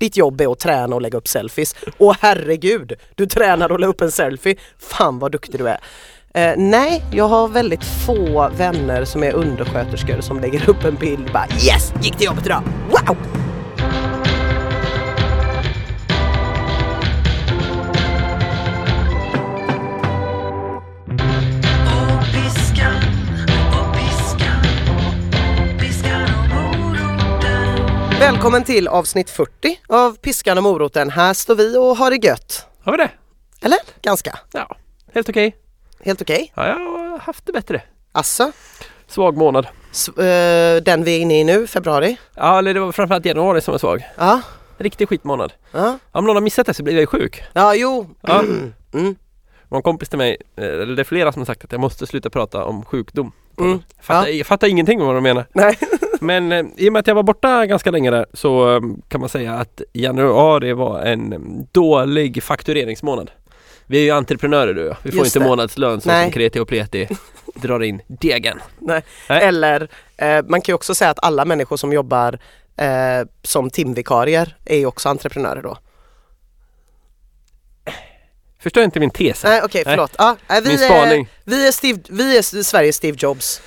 Ditt jobb är att träna och lägga upp selfies. Och herregud, du tränar och la upp en selfie. Fan vad duktig du är. Eh, nej, jag har väldigt få vänner som är undersköterskor som lägger upp en bild bara Yes! Gick till jobbet idag! Wow! Välkommen till avsnitt 40 av Piskan och moroten. Här står vi och har det gött. Har vi det? Eller? Ganska. Ja, helt okej. Helt okej. Ja, jag har haft det bättre. Asså? Svag månad. S- eh, den vi är inne i nu, februari? Ja, eller det var framförallt januari som var svag. Ja. Riktig skitmånad. Ja, Om någon har missat det så blev jag ju sjuk. ja jo. Ja. Mm. Mm. En kompis till mig, eh, eller det är flera som har sagt att jag måste sluta prata om sjukdom. Mm. Jag, fattar, jag fattar ingenting om vad de menar. Nej. Men eh, i och med att jag var borta ganska länge där så eh, kan man säga att januari var en dålig faktureringsmånad. Vi är ju entreprenörer du. Vi får Just inte det. månadslön Nej. som kreti och pleti drar in degen. Nej. Nej. Eller eh, man kan ju också säga att alla människor som jobbar som timvikarier är ju också entreprenörer då. Förstår inte min tes? Nej okej, Nej. förlåt. Ja, nej, vi, Min är, spaning. vi, är Steve, vi är Sveriges Steve Jobs.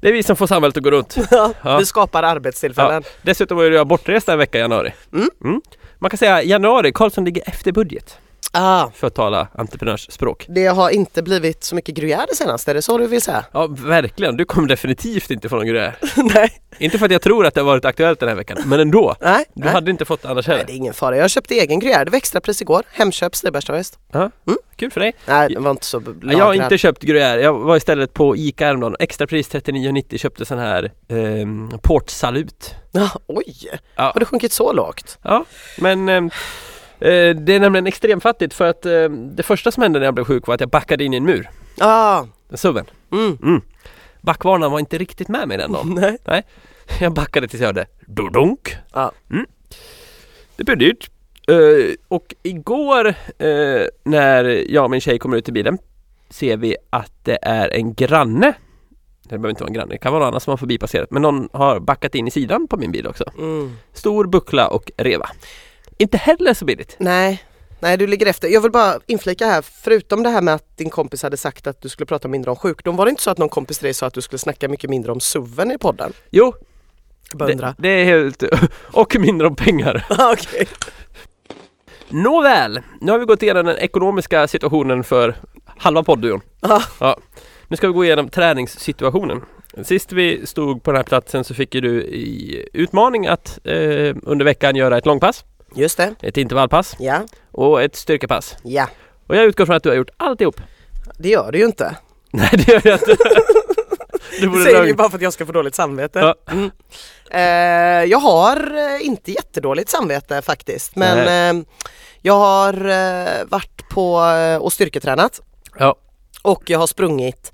Det är vi som får samhället att gå runt. Ja. Vi skapar arbetstillfällen. Dessutom var jag bortrest en vecka i januari. Mm. Man kan säga januari, Karlsson ligger efter budget. Ah, För att tala entreprenörsspråk. det har inte blivit så mycket gruyère det senaste, är det så du vill säga? Ja, verkligen. Du kommer definitivt inte få någon gruyère. nej. Inte för att jag tror att det har varit aktuellt den här veckan, men ändå. Nej, Du nej. hade inte fått det annars nej, heller. det är ingen fara. Jag köpte egen gruyère, det var extrapris igår. Hemköp Stibergsta Väst. Ja, Mm. Kul för dig. Nej, det var inte så Ja, Jag har lagrad. inte köpt gruyère. Jag var istället på Ica häromdagen. Extrapris 39,90 köpte sån här ehm, portsalut. Ja, oj, Ja. har det sjunkit så lågt? Ja, men eh, det är nämligen extremfattigt för att ehm, det första som hände när jag blev sjuk var att jag backade in i en mur. Ah, SUVen. mm. Mm. Backvarnaren var inte riktigt med mig den dagen. Nej. Jag backade tills jag hörde dodonk. Ja. Mm. Det blev dyrt. Eh, och igår eh, när jag och min tjej kommer ut till bilen ser vi att det är en granne. Det behöver inte vara en granne, det kan vara någon annan som har förbipasserat. Men någon har backat in i sidan på min bil också. Mm. Stor buckla och reva. Inte heller så billigt. Nej, nej du ligger efter. Jag vill bara inflika här, förutom det här med att din kompis hade sagt att du skulle prata mindre om sjukdom, var det inte så att någon kompis till dig sa att du skulle snacka mycket mindre om SUVen i podden? Jo, det, det är helt... Och mindre om pengar. Ah, Okej. Nåväl, nu har vi gått igenom den ekonomiska situationen för halva poddduon. Ja. Ja. Nu ska vi gå igenom träningssituationen. Sist vi stod på den här platsen så fick ju du i utmaning att eh, under veckan göra ett långpass, Just det. ett intervallpass Ja, och ett styrkepass. ja. Och jag utgår från att du har gjort alltihop. Det gör det ju inte. Nej det gör jag inte. Det Det vore säger du ju lögn. bara för att jag ska få dåligt samvete. Ja. Mm. Eh, jag har eh, inte jättedåligt samvete faktiskt men eh, jag har eh, varit på eh, och styrketränat Ja. och jag har sprungit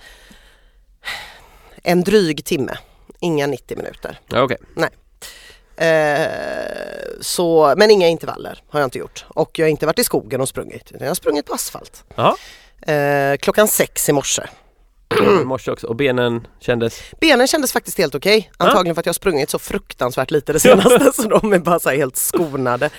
en dryg timme, inga 90 minuter. Ja, okej. Eh, så, men inga intervaller har jag inte gjort och jag har inte varit i skogen och sprungit utan jag har sprungit på asfalt. Eh, klockan sex i morse. I morse också och benen kändes... Benen kändes faktiskt helt okej. Ja. Antagligen för att jag har sprungit så fruktansvärt lite det senaste så de är bara så här helt skonade.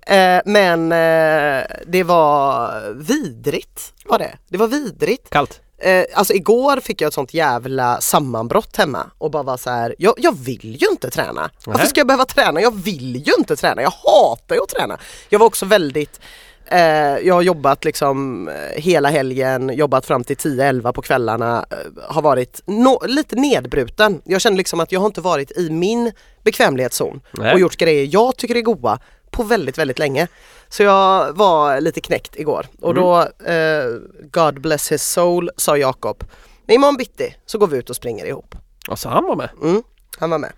Eh, men eh, det var vidrigt var det. Det var vidrigt. Kallt. Eh, alltså igår fick jag ett sånt jävla sammanbrott hemma och bara var så här, jag, jag vill ju inte träna. Varför Nähä. ska jag behöva träna? Jag vill ju inte träna. Jag hatar ju att träna. Jag var också väldigt eh, jag har jobbat liksom eh, hela helgen, jobbat fram till 10-11 på kvällarna, eh, har varit no- lite nedbruten. Jag känner liksom att jag har inte varit i min bekvämlighetszon Nej. och gjort grejer jag tycker är goda på väldigt, väldigt länge. Så jag var lite knäckt igår och Mm. då, eh, God bless his soul, sa Jakob. Imorgon bitti så går vi ut och springer ihop. Och så han var med. Mm, han var med.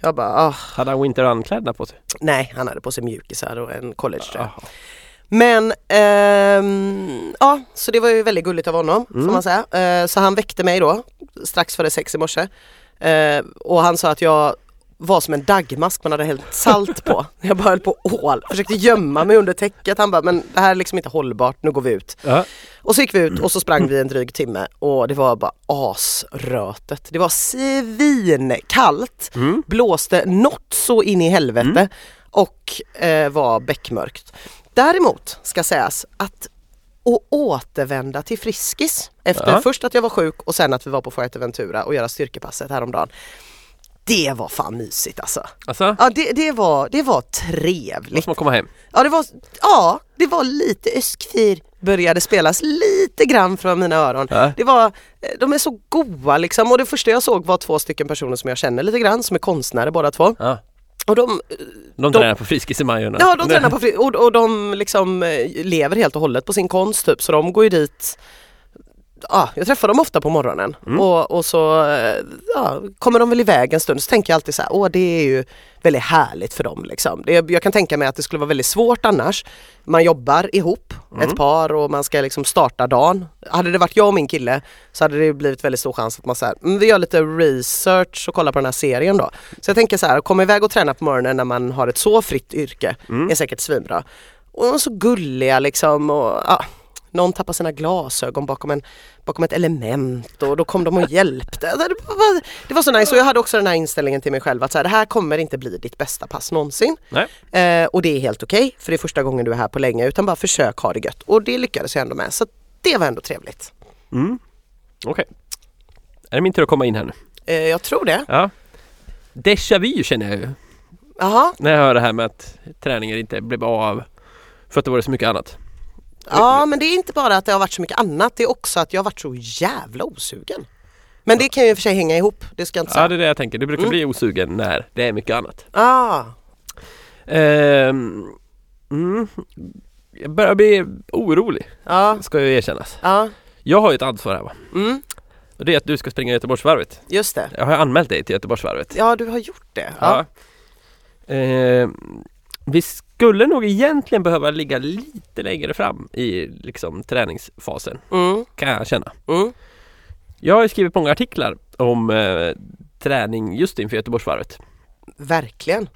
Jag bara, ah, Hade han Winter Run-kläderna på sig? nej han hade på sig mjukisar och en collegetröja. Jaha. Men ehm, ja, så det var ju väldigt gulligt av honom Mm. får man säga. Eh, så han väckte mig då strax före sex i morse. Eh, och han sa att jag var som en dagmask man hade hällt salt på. Jag bara höll på ål, försökte gömma mig under täcket. Han bara, men det här är liksom inte hållbart, nu går vi ut. Ja. Och så gick vi ut och så sprang vi en dryg timme och det var bara asrötet. Det var svinkallt, Mm. blåste något så in i helvete. och eh, var beckmörkt. Däremot ska sägas att att återvända till Friskis efter Ja. först att jag var sjuk och sen att vi var på Fuerteventura och göra styrkepasset häromdagen. Det var fan mysigt alltså. Alltså, Ja det, det, var, det var trevligt. måste man komma hem. Ja det var, ja, det var lite Öskfir började spelas lite grann från mina öron. Ja. Det var, eh, de är så goa liksom och det första jag såg var två stycken personer som jag känner lite grann som är konstnärer båda två. Ja. Och de, De tränar på Friskis i Majorna. ja, de tränar på fri, och, och de liksom eh, lever helt och hållet på sin konst typ så de går ju dit Ja, jag träffar dem ofta på morgonen Mm. och, och så eh, ja, kommer de väl iväg en stund så tänker jag alltid så här, åh det är ju väldigt härligt för dem liksom. Det, jag kan tänka mig att det skulle vara väldigt svårt annars. Man jobbar ihop, Mm. ett par och man ska liksom starta dagen. Hade det varit jag och min kille så hade det blivit väldigt stor chans att man säger, mm, vi gör lite research och kollar på den här serien då. Så jag tänker så här, att komma iväg och träna på morgonen när man har ett så fritt yrke Mm. är säkert svinbra. Och de är så gulliga liksom och ja, någon tappar sina glasögon bakom, en, bakom ett element och då kom de och hjälpte. Det var, det var så nice och jag hade också den här inställningen till mig själv att så här, det här kommer inte bli ditt bästa pass någonsin. Eh, och det är helt okej för det är första gången du är här på länge utan bara försök ha det gött. Och det lyckades jag ändå med så det var ändå trevligt. Mm. Okej. Är det min tur att komma in här nu? Eh, jag tror det. Ja. Déjà vu känner jag ju. Jaha, När jag hör det här med att träningen inte blev av för att det var så mycket annat. Ja men det är inte bara att det har varit så mycket annat det är också att jag har varit så jävla osugen. Men det kan ju i och för sig hänga ihop, det ska jag inte Ja säga. det är det jag tänker. Du brukar Mm. bli osugen när det är mycket annat. Ah, Ehm, mm. Jag börjar bli orolig, ja, ska ju erkännas. ja, Jag har ju ett ansvar här va. mm, Och det är att du ska springa Göteborgsvarvet. just det. Jag har anmält dig till Göteborgsvarvet. Ja du har gjort det. Ja. Ja. Ehm, vi skulle nog egentligen behöva ligga lite längre fram i liksom, träningsfasen, Mm, kan jag känna. mm, Jag har skrivit många artiklar om eh, träning just inför Göteborgsvarvet. verkligen.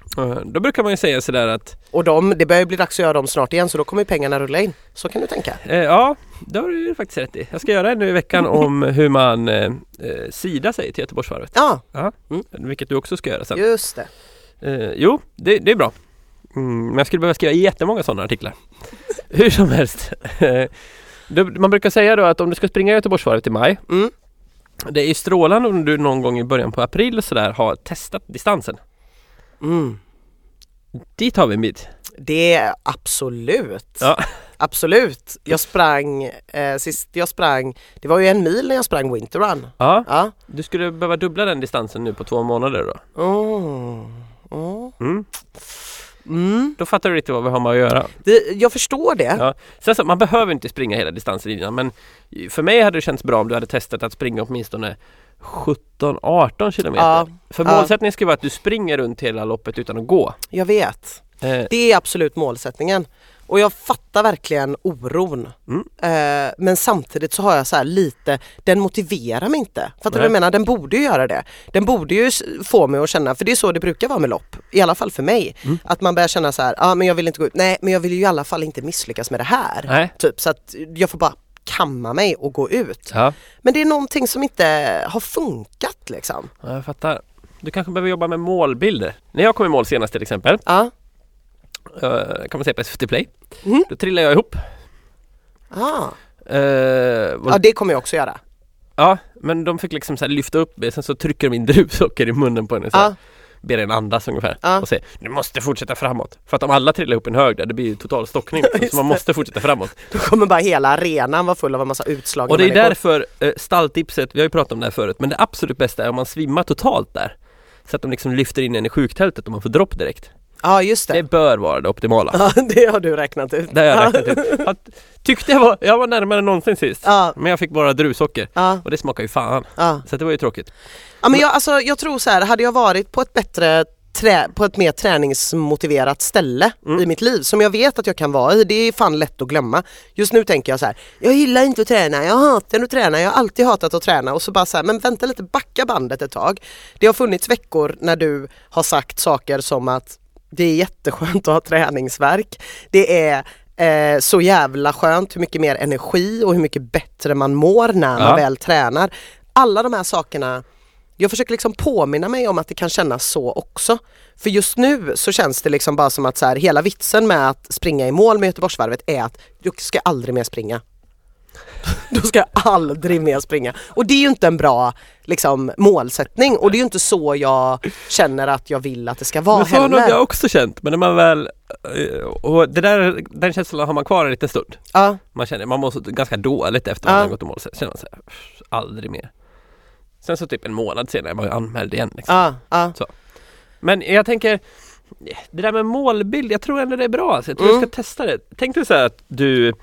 Då brukar man ju säga sådär att Och de, det börjar bli dags att göra dem snart igen så då kommer ju pengarna rulla in. Så kan du tänka. Eh, ja, det har du ju faktiskt rätt i. Jag ska göra en nu i veckan om hur man eh, eh, sidar sig till Göteborgsvarvet. Ja, Vilket du också ska göra sen. just det. Eh, jo, det, det är bra. Mm, men jag skulle behöva skriva jättemånga sådana artiklar. hur som helst. Man brukar säga då att om du ska springa Göteborgsvarvet i maj Mm. Det är strålande om du någon gång i början på april och sådär har testat distansen. Mm. Dit har vi en bit. Det är absolut. Ja. Absolut. Jag sprang, eh, sist jag sprang, det var ju en mil när jag sprang Winterrun. Ja, Ja. du skulle behöva dubbla den distansen nu på två månader då. Mm. Mm. Mm. Mm. Då fattar du lite vad vi har med att göra. Det, jag förstår det. Ja. Sen så, man behöver inte springa hela distansen innan men för mig hade det känts bra om du hade testat att springa åtminstone 17-18 kilometer. Ja, För målsättningen ska vara att du springer runt hela loppet utan att gå. jag vet. Eh, Det är absolut målsättningen. Och jag fattar verkligen oron. Mm. Eh, men samtidigt så har jag så här lite, den motiverar mig inte. Fattar du vad jag menar? Den borde ju göra det. Den borde ju få mig att känna, för det är så det brukar vara med lopp. I alla fall för mig. Mm. Att man börjar känna så här, ja ah, men jag vill inte gå ut. Nej men jag vill ju i alla fall inte misslyckas med det här. nej. Typ så att jag får bara kamma mig och gå ut. Ja, Men det är någonting som inte har funkat liksom. ja, jag fattar. Du kanske behöver jobba med målbilder. När jag kom i mål senast till exempel, Ja, kan man säga på SVT Play, Mm. då trillade jag ihop. ah. Eh, och- ja det kommer jag också göra. Ja, men de fick liksom så lyfta upp mig, sen så trycker de in druvsocker i munnen på henne så Ja, ber en andas ungefär Ja. och säger Du måste fortsätta framåt. För att om alla trillar upp en hög där, det blir ju total stockning liksom, Så man måste fortsätta framåt. då kommer bara hela arenan vara full av en massa utslagna Och det är människor. därför eh, stalltipset, vi har ju pratat om det här förut, men det absolut bästa är om man svimmar totalt där. Så att de liksom lyfter in en i sjuktältet och man får dropp direkt. Ja just det. Det bör vara det optimala. Ja det har du räknat ut. Det har jag räknat ut. Jag tyckte jag var, jag var närmare än någonsin sist. Ja, Men jag fick bara druvsocker. ja, Och det smakar ju fan. ja. Så det var ju tråkigt. ja men jag, alltså, jag tror så här, hade jag varit på ett bättre Trä, på ett mer träningsmotiverat ställe Mm. i mitt liv som jag vet att jag kan vara i. Det är fan lätt att glömma. Just nu tänker jag så här, jag gillar inte att träna, jag hatar att träna, jag har alltid hatat att träna och så bara så här, men vänta lite, backa bandet ett tag. Det har funnits veckor när du har sagt saker som att det är jätteskönt att ha träningsverk. Det är eh, så jävla skönt hur mycket mer energi och hur mycket bättre man mår när man Ja. väl tränar. Alla de här sakerna Jag försöker liksom påminna mig om att det kan kännas så också. För just nu så känns det liksom bara som att så här, hela vitsen med att springa i mål med Göteborgsvarvet är att du ska aldrig mer springa. Då ska jag aldrig mer springa. Och det är ju inte en bra liksom, målsättning och det är ju inte så jag känner att jag vill att det ska vara Men så har nog jag också känt, men när man väl eh, och det där, den känslan har man kvar en liten stund. Ja, Man känner, man mår så ganska dåligt efter man Ja. har gått i mål. Sen känner man så här, "Pff, aldrig mer. Sen så typ en månad senare man ju anmäld igen. Liksom. ja, ja. Men jag tänker, det där med målbild, jag tror ändå det är bra. Så jag tror Mm. jag ska testa det. Tänk dig så här att du,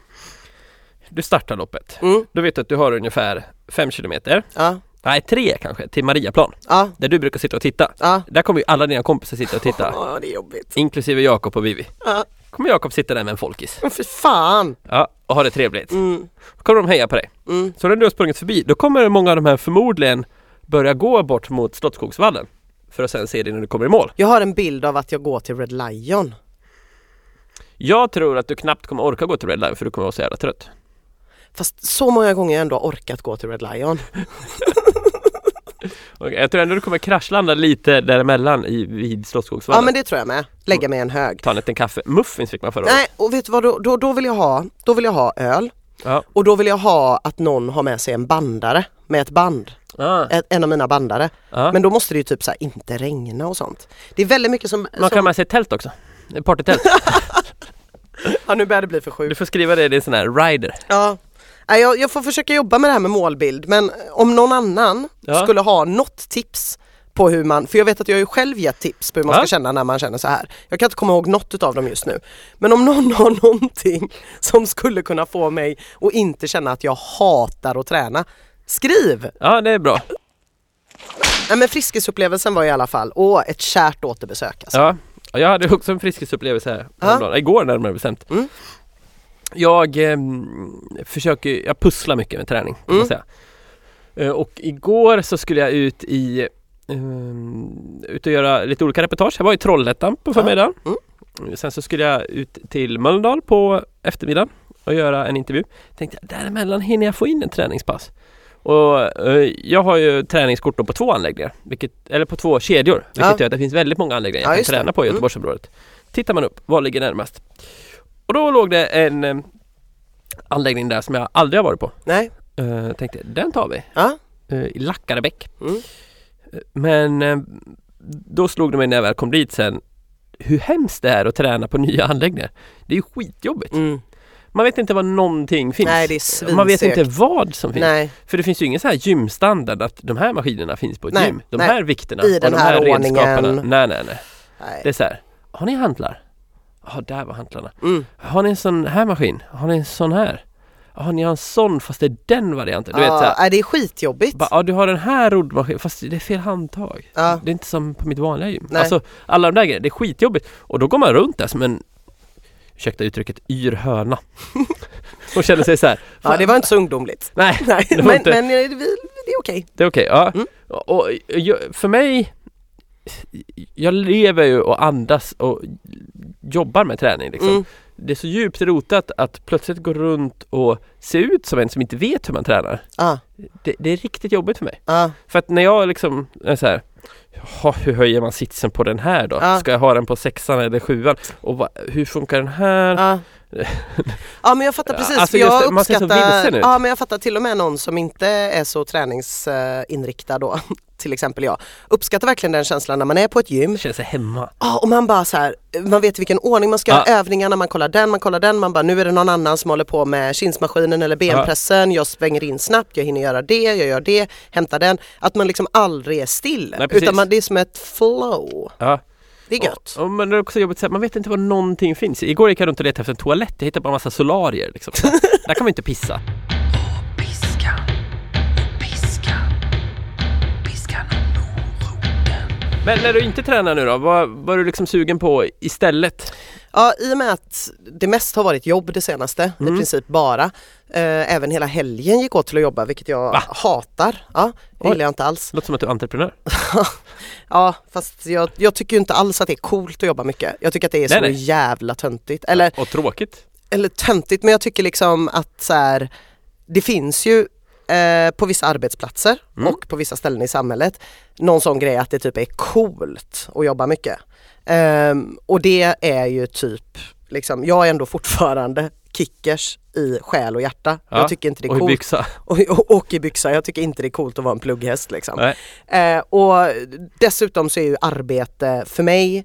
du startar loppet. Mm, Då vet du att du har ungefär 5 kilometer, ja, nej 3 kanske, till Mariaplan. ja, Där du brukar sitta och titta. ja. Där kommer ju alla dina kompisar sitta och titta. Ja, det är jobbigt. Inklusive Jakob och Vivi. Ja. Kommer Jakob sitta där med en folkis. Men för fan! Ja, och ha det trevligt. Mm, Då kommer de heja på dig. mm. Så när du har sprungit förbi, då kommer många av de här förmodligen börja gå bort mot Slottsskogsvallen. För att sen se dig när du kommer i mål. Jag har en bild av att jag går till Red Lion. Jag tror att du knappt kommer orka gå till Red Line för du kommer vara så jävla trött. Fast så många gånger jag ändå har orkat gå till Red Lion. Jag tror ändå du kommer kraschlanda lite däremellan i, vid Ja Slottsskogsvallen. men det tror jag med. Lägga mig i en hög. Ta en liten kaffe. Muffins fick man förra året. Nej och vet du vad då, då, då vill jag ha? Då vill jag ha öl Ja. och då vill jag ha att någon har med sig en bandare med ett band. Ah, Ett, en av mina bandare. ja. Men då måste det ju typ så inte regna och sånt. Det är väldigt mycket som... Man kan som med sig ett tält också. Partytält. ja nu börjar det bli för Du sjukt. får skriva det i din sån här rider. Ja. Jag, jag får försöka jobba med det här med målbild men om någon annan Ja. skulle ha något tips på hur man, för jag vet att jag ju själv gett tips på hur man Ja. ska känna när man känner så här. Jag kan inte komma ihåg något utav dem just nu. Men om någon har någonting som skulle kunna få mig att inte känna att jag hatar att träna, skriv! Ja, det är bra. Nej men Friskisupplevelsen var i alla fall, åh ett kärt återbesök alltså. Ja, jag hade också en friskisupplevelse här Ja. Igår närmare bestämt. Mm. Jag eh, försöker, jag pusslar mycket med träning kan man Mm. säga. Eh, och igår så skulle jag ut i eh, ut och göra lite olika reportage. Jag var i Trollhättan på förmiddagen. Mm. Sen så skulle jag ut till Mölndal på eftermiddagen och göra en intervju. Tänkte jag, däremellan hinner jag få in en träningspass. Och eh, jag har ju träningskort på två anläggningar, vilket, eller på två kedjor, vilket Ja. gör att det finns väldigt många anläggningar Ja, jag kan det. träna på i Mm. Göteborgsområdet. Tittar man upp, vad ligger närmast? Och då låg det en eh, anläggning där som jag aldrig har varit på. Nej, Uh, tänkte, den tar vi. ja. Uh, I Lackarebäck. Mm. Men eh, då slog det mig när jag väl kom dit sen hur hemskt det är att träna på nya anläggningar. Det är ju skitjobbigt. Mm. Man vet inte var någonting finns. Nej det är Man vet inte vad som finns. Nej, För det finns ju ingen så här gymstandard att de här maskinerna finns på ett Nej, gym. De nej. här vikterna I och den de här här, ordningen. redskapen. Nej, nej, nej. nej. Det är så här. Har ni hantlar? Ja, där var hantlarna. Mm. Har ni en sån här maskin? Har ni en sån här? Ja, ni har en sån fast det är den varianten. Du vet så Ja, här. det är skitjobbigt. Bara, ja, du har den här roddmaskinen fast det är fel handtag. Ja. Det är inte som på mitt vanliga gym. Nej. Alltså alla de där grejerna, det är skitjobbigt. Och då går man runt där som en, ursäkta uttrycket, yr höna. och känner sig så här. Ja det var inte så ungdomligt. Nej, Nej, men, inte- men eh, det är okej. det är okej. ja. Mm. Och, och för mig, jag lever ju och andas och jobbar med träning liksom. Mm. Det är så djupt rotat att plötsligt gå runt och se ut som en som inte vet hur man tränar. Ja, Det, det är riktigt jobbigt för mig. ja, För att när jag liksom är så här "Jaha, hur höjer man sitsen på den här då? Ja. Ska jag ha den på sexan eller sjuan? Och va, hur funkar den här? ja. Ja men jag fattar precis, Alltså jag det, man uppskattar, ja men jag fattar till och med någon som inte är så träningsinriktad då, till exempel jag, uppskattar verkligen den känslan när man är på ett gym Känner sig hemma. Ja och man bara så här, man vet i vilken ordning man ska göra övningarna, man kollar den, man kollar den, man bara nu är det någon annan som håller på med kinsmaskinen eller benpressen, jag svänger in snabbt, jag hinner göra det, jag gör det, hämtar den. Att man liksom aldrig är still, Nej, utan man, det är som ett flow. Ja. Det är gött. Och, och, men det är också jobbigt man vet inte var någonting finns. Igår gick jag runt och letade efter en toalett. Jag hittade bara en massa solarier. Liksom. Där kan man inte pissa. Men när du inte tränar nu då, vad, är du liksom sugen på istället? Ja, i och med att det mest har varit jobb det senaste, Mm. i princip bara. Eh, även hela helgen gick åt till att jobba, vilket jag Va? hatar. Ja, det gillar jag inte alls. Låter som att du är entreprenör. Ja, fast jag, jag tycker inte alls att det är coolt att jobba mycket. Jag tycker att det är Nej, så nej. jävla töntigt. Eller Och tråkigt. eller töntigt, men jag tycker liksom att så här, det finns ju eh, på vissa arbetsplatser Mm. och på vissa ställen i samhället någon sån grej att det typ är coolt att jobba mycket. Ehm, och det är ju typ, liksom, jag är ändå fortfarande kickers i själ och hjärta. Ja, Jag tycker inte det är Och i coolt. byxa. Och, och, och i byxa, jag tycker inte det är coolt att vara en plugghäst liksom. Eh, och dessutom så är ju arbete för mig eh,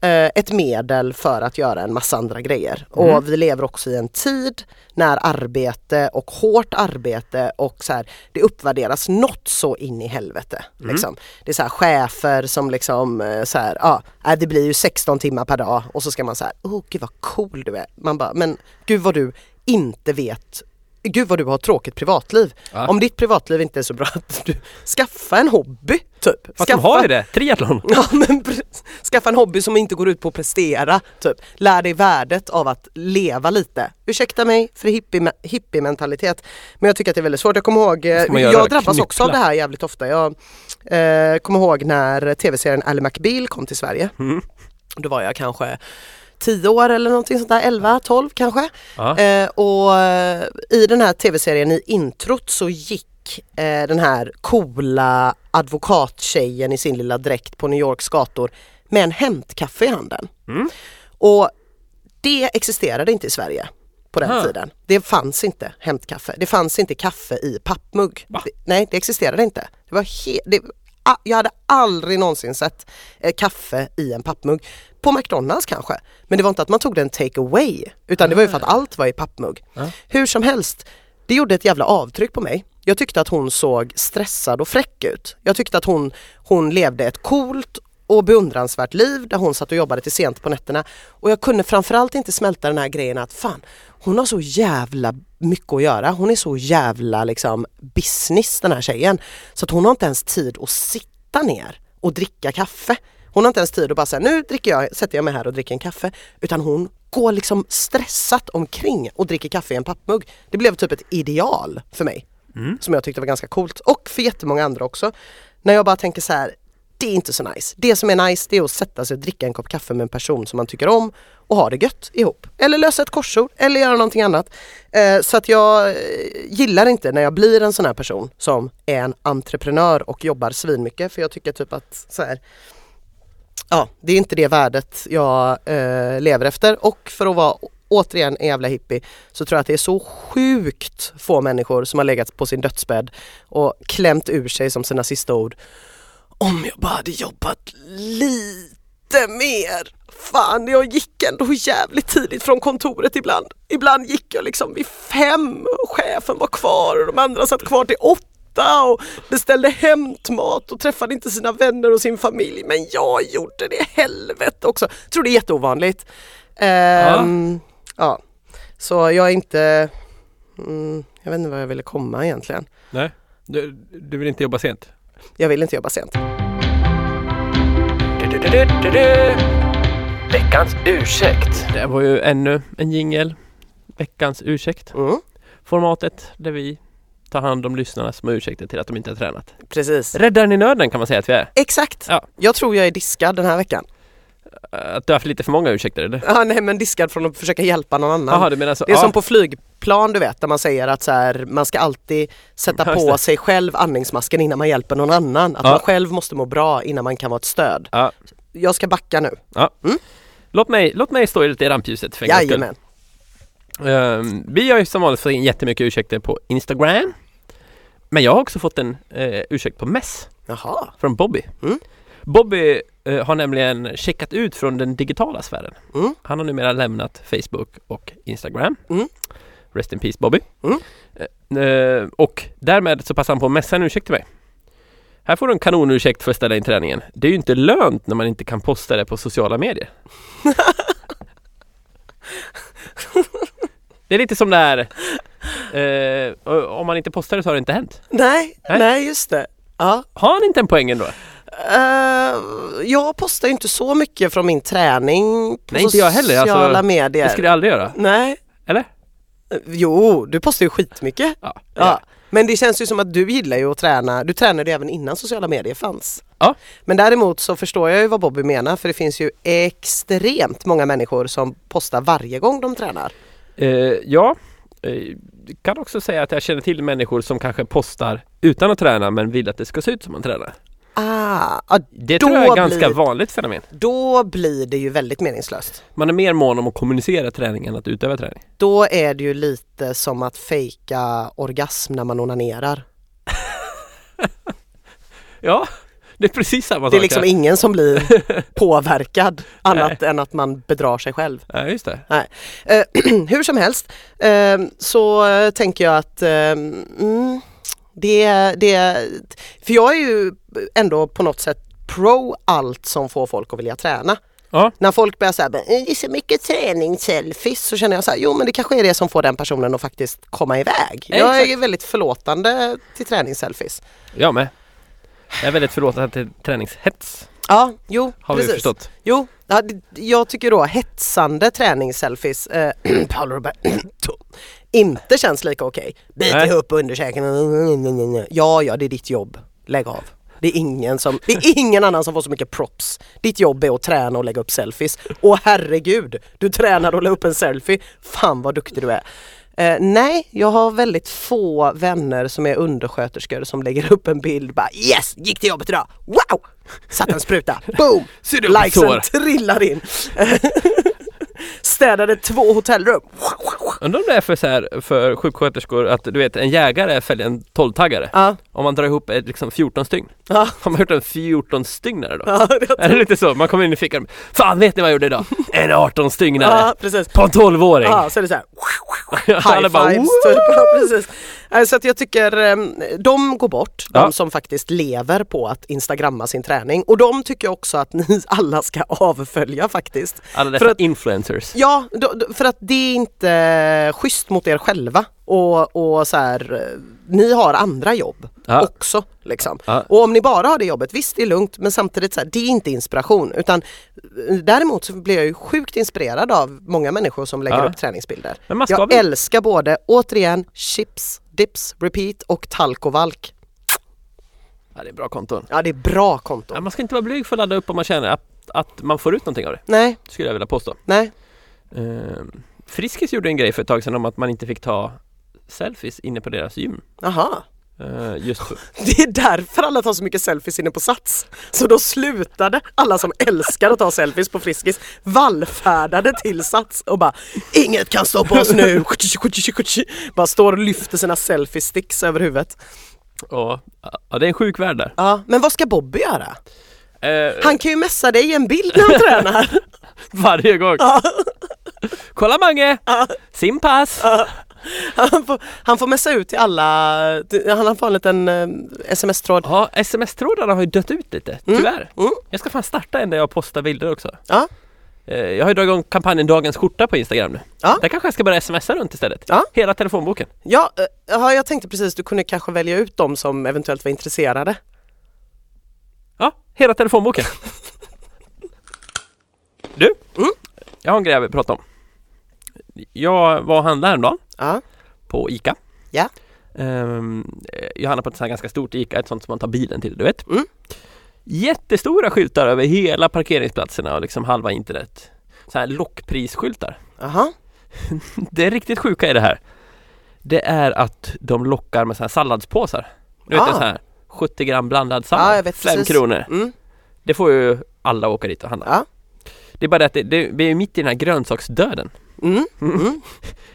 ett medel för att göra en massa andra grejer. Mm. Och vi lever också i en tid när arbete och hårt arbete och så här, det uppvärderas något så in i helvete. Mm. Liksom. Det är så här chefer som liksom eh, så här, ja, äh, det blir ju 16 timmar per dag och så ska man så här, oh gud vad cool du är. Man bara, men gud vad du inte vet Gud vad du har tråkigt privatliv. Ja. Om ditt privatliv inte är så bra att du skaffa en hobby typ. Fast skaffa, de har ju det, triathlon. Ja, men skaffa en hobby som inte går ut på att prestera. Typ. Lär dig värdet av att leva lite. Ursäkta mig för hippie, hippie-mentalitet. Men jag tycker att det är väldigt svårt. Jag kommer ihåg, eh, jag drabbas också av Knyppla? det här jävligt ofta. Jag eh, kommer ihåg när tv-serien Ally McBeal kom till Sverige. Mm. Då var jag kanske 10 år eller någonting sånt där, 11, 12 kanske. Eh, och eh, i den här tv-serien i introt så gick eh, den här coola advokattjejen i sin lilla dräkt på New Yorks gator med en hämtkaffe i handen. Mm. Och det existerade inte i Sverige på den Aha. tiden. Det fanns inte hämtkaffe. Det fanns inte kaffe i pappmugg. Det, nej, det existerade inte. Det var he- det, jag hade aldrig någonsin sett eh, kaffe i en pappmugg. På McDonalds kanske. Men det var inte att man tog den take away utan det var ju för att allt var i pappmugg. Ja. Hur som helst, det gjorde ett jävla avtryck på mig. Jag tyckte att hon såg stressad och fräck ut. Jag tyckte att hon, hon levde ett coolt och beundransvärt liv där hon satt och jobbade till sent på nätterna. Och jag kunde framförallt inte smälta den här grejen att fan, hon har så jävla mycket att göra. Hon är så jävla liksom business den här tjejen. Så att hon har inte ens tid att sitta ner och dricka kaffe. Hon har inte ens tid att bara säga nu dricker jag, sätter jag mig här och dricker en kaffe. Utan hon går liksom stressat omkring och dricker kaffe i en pappmugg. Det blev typ ett ideal för mig. Som jag tyckte var ganska coolt och för jättemånga andra också. När jag bara tänker så här, det är inte så nice. Det som är nice det är att sätta sig och dricka en kopp kaffe med en person som man tycker om och ha det gött ihop. Eller lösa ett korsord eller göra någonting annat. Eh, så att jag eh, gillar inte när jag blir en sån här person som är en entreprenör och jobbar svinmycket för jag tycker typ att så här, ja, det är inte det värdet jag eh, lever efter och för att vara återigen en jävla hippie så tror jag att det är så sjukt få människor som har legat på sin dödsbädd och klämt ur sig som sina sista ord. Om jag bara hade jobbat lite mer. Fan, jag gick ändå jävligt tidigt från kontoret ibland. Ibland gick jag liksom vid fem och chefen var kvar och de andra satt kvar till åtta och beställde hämtmat och träffade inte sina vänner och sin familj. Men jag gjorde det helvete också. Jag tror det är jätteovanligt. Ehm, ja. Så jag är inte... Mm, jag vet inte vad jag ville komma egentligen. Nej, du, du vill inte jobba sent? Jag vill inte jobba sent. Veckans ursäkt. Det var ju ännu en jingel. Veckans ursäkt. Mm, Formatet där vi tar hand om lyssnarnas små ursäkter till att de inte har tränat. precis. Räddaren i nöden kan man säga att vi är. Exakt. Ja. Jag tror jag är diskad den här veckan. Att du har haft lite för många ursäkter eller? Ja, nej men diskad från att försöka hjälpa någon annan. Jaha du menar så? Det är ja. som på flygplan du vet där man säger att så här, man ska alltid sätta Ja, just på det. sig själv andningsmasken innan man hjälper någon annan. Att Ja. man själv måste må bra innan man kan vara ett stöd. Ja. Jag ska backa nu. Låt, mig, låt mig stå i lite rampljuset för en. Jajamän. Ehm, vi har ju som vanligt fått in jättemycket ursäkter på Instagram. Men jag har också fått en uh, ursäkt på mess Jaha. från Bobby. Mm. Bobby eh, har nämligen checkat ut från den digitala sfären. Mm. Han har numera lämnat Facebook och Instagram. Mm. Rest in peace Bobby. Eh, och därmed så passar han på att messa en ursäkt till mig. Här får du en kanonursäkt för att ställa in träningen. Det är ju inte lönt när man inte kan posta det på sociala medier. det är lite som det här eh, om man inte postar det så har det inte hänt. Nej, Nej. nej, just det. Ja. Har han inte en poäng ändå? Eh, jag postar ju inte så mycket från min träning på Nej, inte jag heller. Alltså, sociala medier. Det skulle jag aldrig göra. Nej. Eller? Jo, du postar ju skitmycket. Ja. Ja. Men det känns ju som att du gillar ju att träna. Du tränade ju även innan sociala medier fanns. Ja. Men däremot så förstår jag ju vad Bobby menar för det finns ju extremt många människor som postar varje gång de tränar. Eh, ja, Eh, kan också säga att jag känner till människor som kanske postar utan att träna men vill att det ska se ut som man tränar. Ah, ja, Det tror jag är ett ganska blir- vanligt fenomen. då blir det ju väldigt meningslöst. Man är mer mån om att kommunicera träning än att utöva träning. Då är det ju lite som att fejka orgasm när man onanerar. Ja, det är precis samma Det är sak. liksom här. ingen som blir påverkad annat än att man bedrar sig själv. Ja, just det. Eh, hur som helst eh, så tänker jag att eh, mm, det, det, för jag är ju ändå på något sätt pro allt som får folk att vilja träna. Ja. När folk börjar säga det är så mycket träningsselfies så känner jag så här, jo men det kanske är det som får den personen att faktiskt komma iväg. Jag är Exakt. väldigt förlåtande till träningsselfies. Jag med. Jag är väldigt förlåtande till träningshets. Ja, jo Har precis. vi förstått. Jo, ja, det- jag tycker då hetsande träningsselfies eh, Paolo Roberto inte känns lika okej. Bit Nej. ihop underkäken. Ja, ja, det är ditt jobb. Lägg av. Det är, ingen som, det är ingen annan som får så mycket props. Ditt jobb är att träna och lägga upp selfies. Och herregud, du tränar och la upp en selfie. Fan vad duktig du är. Eh, nej, jag har väldigt få vänner som är undersköterskor som lägger upp en bild bara yes, gick till jobbet idag, wow! Satt en spruta, boom! Likesen trillar in. Städade två hotellrum. Undrar om det är för, så här, för sjuksköterskor att du vet en jägare fäller en 12-taggare. Ja, Om man drar ihop ett liksom 14 stygn. ja, Har man gjort en 14 stygnare då? ja, det- Är det lite så? Man kommer in i fickan. Fan vet ni vad jag gjorde idag? En 18 stygnare. ja precis. På en 12-åring. Ja, så är det så här. High bara, fives "Woo!" typ. Precis. Eh, Så att jag tycker em, de går bort, Ja. de som faktiskt lever på att instagramma sin träning. Och de tycker jag också att ni alla ska avfölja faktiskt. Alla För dessa att- influencers. Ja, för att det är inte schysst mot er själva. Och, och så här, eh, ni har andra jobb Ja. också. Liksom. Ja. Och om ni bara har det jobbet, visst det är lugnt men samtidigt så här, det är inte inspiration utan eh, däremot så blir jag ju sjukt inspirerad av många människor som lägger upp träningsbilder. Jag väl- älskar både, återigen, chips, dips, repeat och talkovalk. Ja, det är bra konton. Ja det är bra konto. Ja, man ska inte vara blyg för att ladda upp om man känner att, att man får ut någonting av det. Nej, Skulle jag vilja påstå. nej. Ehm, Friskis gjorde en grej för ett tag sedan om att man inte fick ta selfies inne på deras gym. Aha. Ehm, just för, Det är därför alla tar så mycket selfies inne på Sats. Så då slutade alla som älskar att ta selfies på Friskis vallfärdade till Sats och bara Inget kan stoppa oss nu! Bara står och lyfter sina selfie-sticks över huvudet. ja, ja, det är en sjuk värld där. Ja, men vad ska Bobby göra? Ehm, Han kan ju messa dig i en bild när han tränar. varje gång. Ja. Kolla Mange! Simpass! Han får, han får messa ut till alla, han får en liten eh, sms-tråd. Ja, sms-trådarna har ju dött ut lite, tyvärr. Mm. Jag ska fan starta en där jag postar bilder också. Ja. Eh, Jag har ju dragit igång kampanjen Dagens skjorta på Instagram nu. Ja. Där kanske jag ska börja smsa runt istället. Ja. Hela telefonboken. Ja, eh, ja, jag tänkte precis du kunde kanske välja ut dem som eventuellt var intresserade. Ja, hela telefonboken. Du, Mm. jag har en grej jag vill prata om. Jag var och handlade häromdagen Ja. på ICA. Ja. Ehm, jag handlar på ett sånt här ganska stort ICA, ett sånt som man tar bilen till, du vet. Mm. Jättestora skyltar över hela parkeringsplatserna och liksom halva internet. Så här lockprisskyltar. Aha. Det riktigt sjuka i det här Det är att de lockar med så här salladspåsar Du vet Ah. sån här 70 gram blandad sallad, vet 5 precis. kronor Mm. Det får ju alla åka dit och handla Ja. Det är bara det att det, det, vi är mitt i den här grönsaksdöden Mm. Mm.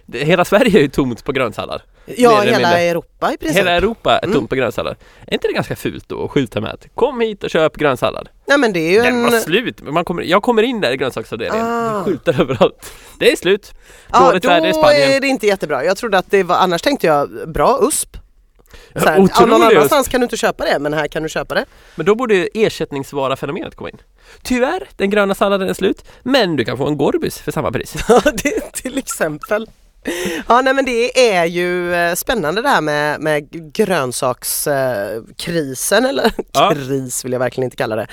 det, Hela Sverige är ju tomt på grönsallad Ja, hela. Europa i princip. Hela Europa är Mm. tomt på grönsallad Är inte det ganska fult då att skylta med att Kom hit och köp grönsallad Nej men det är ju Den var en... slut! Man kommer, jag kommer in där i grönsaksavdelningen Ah. Det skyltar överallt Det är slut! Dåligt då väder i Spanien är det inte jättebra. Jag trodde att det var, annars tänkte jag bra USP. Så här, ja, någon annanstans kan du inte köpa det men här kan du köpa det. Men då borde ersättningsvara-fenomenet komma in. Tyvärr, den gröna salladen är slut, men du kan få en Gorbis för samma pris. Ja, det, till exempel. Ja, nej men det är ju eh, spännande det här med, med grönsakskrisen eller Ja. kris vill jag verkligen inte kalla det.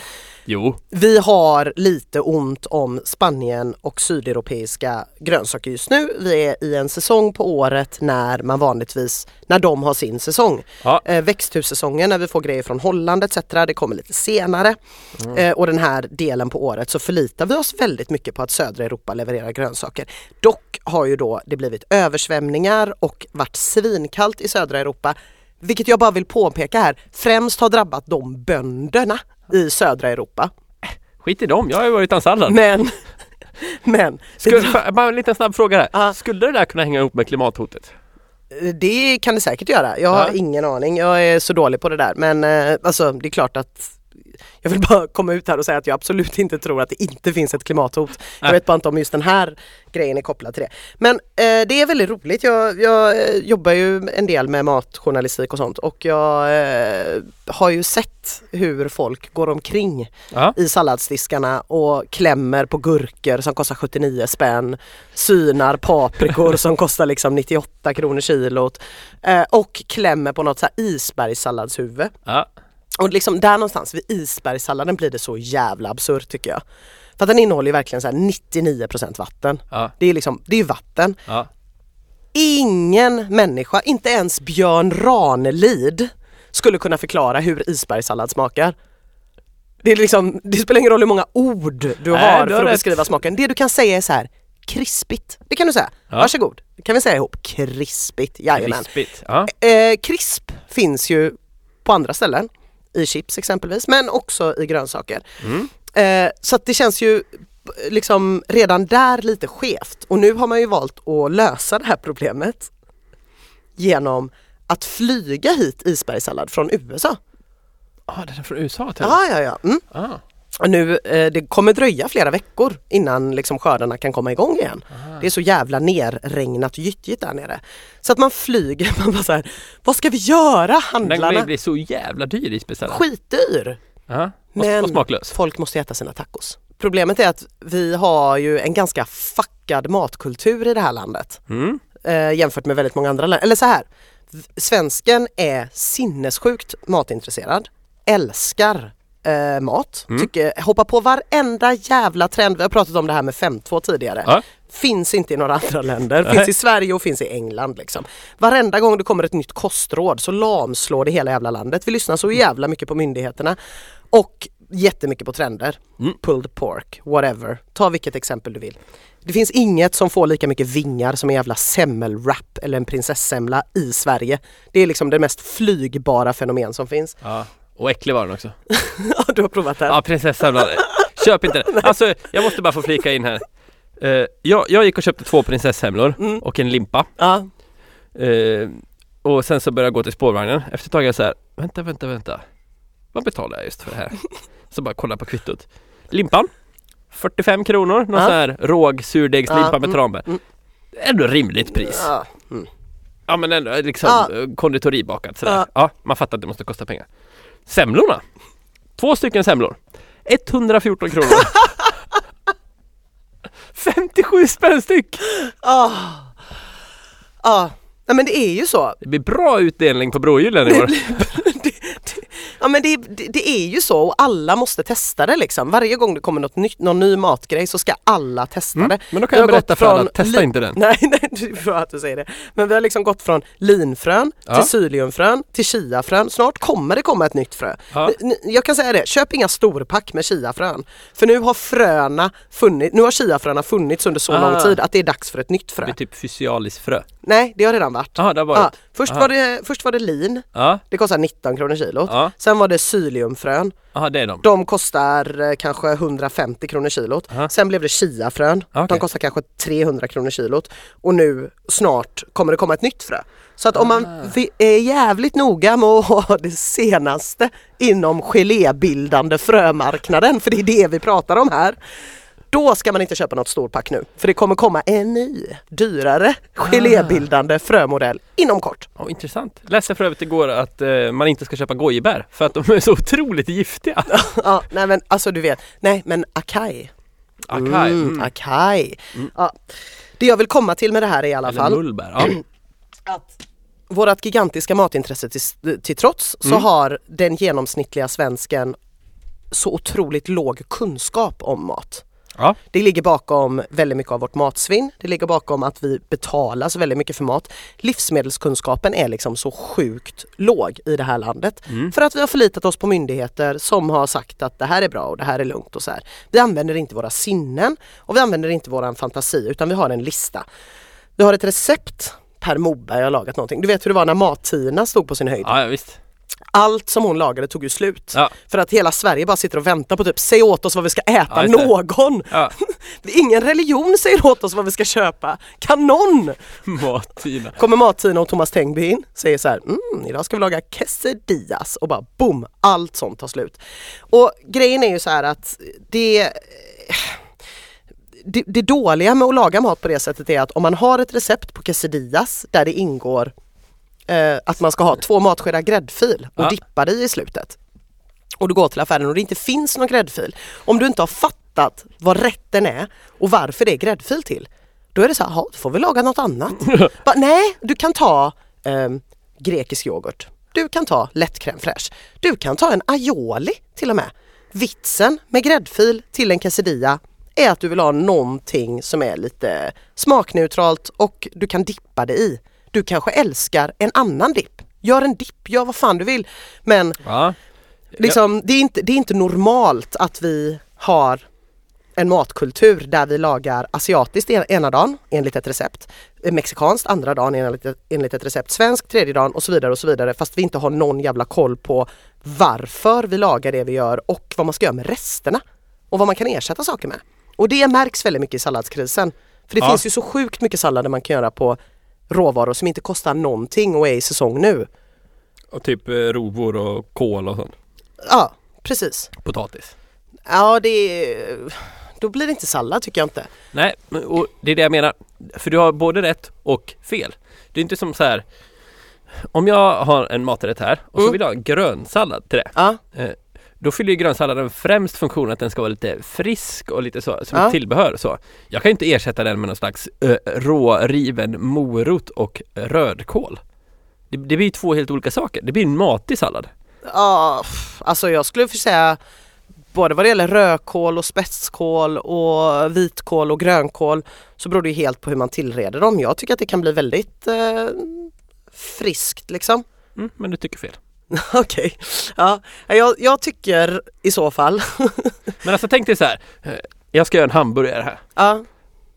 Jo, Vi har lite ont om Spanien och sydeuropeiska grönsaker just nu. Vi är i en säsong på året när man vanligtvis, när de har sin säsong. Ja. Eh, växthussäsongen när vi får grejer från Holland etc. Det kommer lite senare. Eh, och den här delen på året så förlitar vi oss väldigt mycket på att södra Europa levererar grönsaker. Dock har ju då det blivit översvämningar och varit svinkallt i södra Europa. Vilket jag bara vill påpeka här, främst har drabbat de bönderna i södra Europa. skit i dem. Jag har ju varit utan. Men, men Skulle, bara en liten snabb fråga här. Ja. Skulle det där kunna hänga ihop med klimathotet? det kan det säkert göra. Jag har ingen aning. Jag är så dålig på det där. Men eh, alltså det är klart att jag vill bara komma ut här och säga att jag absolut inte tror att det inte finns ett klimathot. Jag vet bara inte om just den här grejen är kopplad till det. Men eh, det är väldigt roligt. Jag, jag eh, jobbar ju en del med matjournalistik och sånt och jag eh, har ju sett hur folk går omkring Ja. i salladsdiskarna och klämmer på gurkor som kostar 79 spänn, synar paprikor som kostar liksom 98 kronor kilot eh, och klämmer på något så här isbergssalladshuvud. Ja. Och liksom där någonstans vid isbergssalladen blir det så jävla absurt tycker jag. För att den innehåller ju verkligen så här 99% vatten. Ja. Det är liksom, det är ju vatten. Ja. Ingen människa, inte ens Björn Ranelid skulle kunna förklara hur isbergssallad smakar. Det, är liksom, det spelar ingen roll hur många ord du Nej, har du för att beskriva smaken. Det du kan säga är så här krispigt. Det kan du säga. Ja. Varsågod. Det kan vi säga ihop. Krispigt. Jajamän. Krispigt. Ja. Eh, krisp finns ju på andra ställen. I chips exempelvis men också i grönsaker. Mm. Eh, så det känns ju liksom redan där lite skevt och nu har man ju valt att lösa det här problemet genom att flyga hit isbergssallad från USA. Ah, den är från USA till Ja, ja, ja. Mm. ah. Nu, eh, det kommer dröja flera veckor innan liksom skördarna kan komma igång igen. Det är så jävla nerregnat och gyttjigt där nere. Så att man flyger, man bara så här, vad ska vi göra Den handlarna? bli så jävla dyr isbergssallad. Skitdyr! Ja. Och, Men- och smaklös. Folk måste äta sina tacos. Problemet är att vi har ju en ganska fuckad matkultur i det här landet. Mm. Eh, jämfört med väldigt många andra länder. Eller så här, svensken är sinnessjukt matintresserad, älskar eh, mat, Mm. tycker, hoppar på varenda jävla trend. Vi har pratat om det här med 5.2 tidigare. Ja. Finns inte i några andra länder, finns i Sverige och finns i England. Liksom. Varenda gång det kommer ett nytt kostråd så lamslår det hela jävla landet. Vi lyssnar så jävla mycket på myndigheterna och jättemycket på trender. Mm. Pulled pork, whatever. Ta vilket exempel du vill. Det finns inget som får lika mycket vingar som en jävla semmelwrap eller en prinsessemla i Sverige. Det är liksom det mest flygbara fenomen som finns. Ja. Och äcklig var den också. Ja, du har provat det? Ja, prinsessan. Köp inte den. Alltså, jag måste bara få flika in här. Eh, jag, jag gick och köpte två prinsesshemlor Mm. och en limpa. Ja. Eh, och sen så började jag gå till spårvagnen. Efter ett tag är jag så här, vänta, vänta, vänta. Vad betalar jag just för det här? så bara kolla på kvittot. Limpan, 45 kronor. Någon Ja. sån här råg surdegslimpa Ja, med mm, tranbär. mm. Ändå rimligt pris. Ja. Mm. Ja men ändå liksom Ja. konditoribakat sådär. Ja. Ja. man fattar att det måste kosta pengar. Semlorna. Två stycken semlor. 114 kronor. 57 spänn styck! Ah. Ja. Nej men det är ju så. Det blir bra utdelning på brohjulen i år. det, det, ja men det, det, det är ju så och alla måste testa det liksom. Varje gång det kommer något nytt, någon ny matgrej så ska alla testa Mm, det. men då kan jag berätta för alla, testa inte den. Nej, nej, det är bra att du säger det. Men vi har liksom gått från linfrön Ja. till psylliumfrön till chiafrön. Snart kommer det komma ett nytt frö. Ja. Jag kan säga det, köp inga storpack med chiafrön. För nu har fröna funnits, nu har chiafröna funnits under så Ah. lång tid att det är dags för ett nytt Det frö. blir typ fysialiskt frö. Nej, det har redan varit. Jaha, det har Ja, varit. först, Aha. var det, först var det lin, Ja, det kostar 19 kronor kilot. ja. Sen var det psylliumfrön, Aha, det är de. de kostar eh, kanske 150 kronor kilot. Aha. Sen blev det chiafrön, Okej. de kostar kanske 300 kronor kilot. Och nu snart kommer det komma ett nytt frö. Så att om man Ah. är jävligt noga med att ha det senaste inom gelébildande frömarknaden, för det är det vi pratar om här. Då ska man inte köpa något storpack nu, för det kommer komma en ny, dyrare gelébildande frömodell inom kort. Ja, intressant. Läste för övrigt igår att eh, man inte ska köpa gojibär för att de är så otroligt giftiga. Ja, nej men alltså du vet, nej men Akai. Akai. Mm, Mm. Akai. Ja, det jag vill komma till med det här är i alla Eller fall mullbär. Ja. att vårat gigantiska matintresse till, till trots så Mm. har den genomsnittliga svensken så otroligt låg kunskap om mat. Ja. Det ligger bakom väldigt mycket av vårt matsvinn. Det ligger bakom att vi betalar så väldigt mycket för mat. Livsmedelskunskapen är liksom så sjukt låg i det här landet. Mm. För att vi har förlitat oss på myndigheter som har sagt att det här är bra och det här är lugnt och så här. Vi använder inte våra sinnen och vi använder inte våran fantasi utan vi har en lista. Vi har ett recept Per Moberg har lagat någonting. Du vet hur det var när Mat-Tina stod på sin höjd. Ja, ja visst. Allt som hon lagade tog ju slut. Ja. För att hela Sverige bara sitter och väntar på typ, säg åt oss vad vi ska äta, Ja, någon! Ja. Ingen religion säger åt oss vad vi ska köpa. Kan någon? Mat-Tina. Kommer Mat-Tina och Thomas Tengby in, säger så här, mm, idag ska vi laga quesadillas och bara boom, allt sånt tar slut. Och grejen är ju så här att det det, det dåliga med att laga mat på det sättet är att om man har ett recept på quesadillas där det ingår eh, att man ska ha två matskedar gräddfil och Ja. dippa det i slutet. Och du går till affären och det inte finns någon gräddfil. Om du inte har fattat vad rätten är och varför det är gräddfil till. Då är det så här, "Jaha, då får vi laga något annat. Bara, nej, du kan ta ehm, grekisk yoghurt. Du kan ta lätt crème fraîche. Du kan ta en aioli till och med. Vitsen med gräddfil till en quesadilla är att du vill ha någonting som är lite smakneutralt och du kan dippa det i. Du kanske älskar en annan dipp. Gör en dipp, gör vad fan du vill. Men Ja. liksom, det, är inte, det är inte normalt att vi har en matkultur där vi lagar asiatiskt en- ena dagen enligt ett recept, eh, mexikanskt andra dagen enligt enligt ett recept, svenskt tredje dagen och så vidare och så vidare fast vi inte har någon jävla koll på varför vi lagar det vi gör och vad man ska göra med resterna och vad man kan ersätta saker med. Och det märks väldigt mycket i salladskrisen. För det Ja. finns ju så sjukt mycket sallader man kan göra på råvaror som inte kostar någonting och är i säsong nu. Och typ eh, rovor och kål och sånt. Ja, precis. Potatis. Ja, det är... Då blir det inte sallad tycker jag inte. Nej, och det är det jag menar. För du har både rätt och fel. Det är inte som så här. Om jag har en maträtt här och så Mm. vill jag ha en grönsallad till det. Ja, Då fyller ju grönsalladen främst funktionen att den ska vara lite frisk och lite så, som Ja. ett tillbehör så. Jag kan inte ersätta den med någon slags uh, råriven morot och rödkål. Det, det blir ju två helt olika saker. Det blir en matig sallad. ja alltså jag skulle säga både vad det gäller rödkål och spetskål och vitkål och grönkål så beror det ju helt på hur man tillreder dem. Jag tycker att det kan bli väldigt eh, friskt liksom. Mm, men du tycker fel. Okej, ja, jag, jag tycker i så fall. Men alltså tänk dig så här. eh, Jag ska göra en hamburgare här. ja.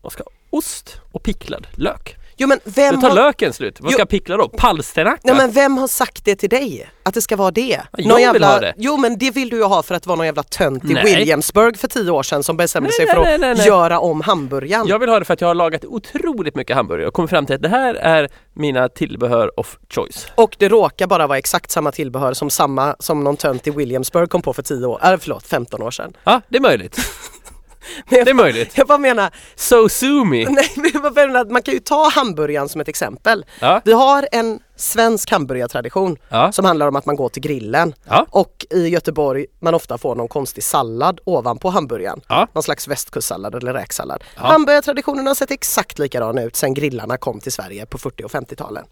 Jag ska ha ost och picklad lök. Jo men vem Då tar har, löken slut. Vad ska jag pickla då? Palsternacka? nej, men vem har sagt det till dig? Att det ska vara det? jag vill ha det. Jo men det vill du ju ha för att vara någon jävla tönt i Nej. Williamsburg för tio år sedan som bestämde Nej, sig nej, för att göra om hamburgaren. Jag vill ha det för att jag har lagat otroligt mycket hamburgare och kommit fram till att det här är mina tillbehör of choice. Och det råkar bara vara exakt samma tillbehör som samma som någon tönt i Williamsburg kom på för 10 år, äh, förlåt 15 år sedan. Ja, det är möjligt. Jag, Det är möjligt. jag bara menar, So sue me. nej, men jag bara menar att man kan ju ta hamburgaren som ett exempel. Ja, Vi har en svensk hamburgartradition ja, som handlar om att man går till grillen ja, och i Göteborg man ofta får någon konstig sallad ovanpå hamburgaren. ja. Någon slags västkustsallad eller räksallad. Ja. Hamburgartraditionen har sett exakt likadan ut sedan grillarna kom till Sverige på 40 och 50-talen.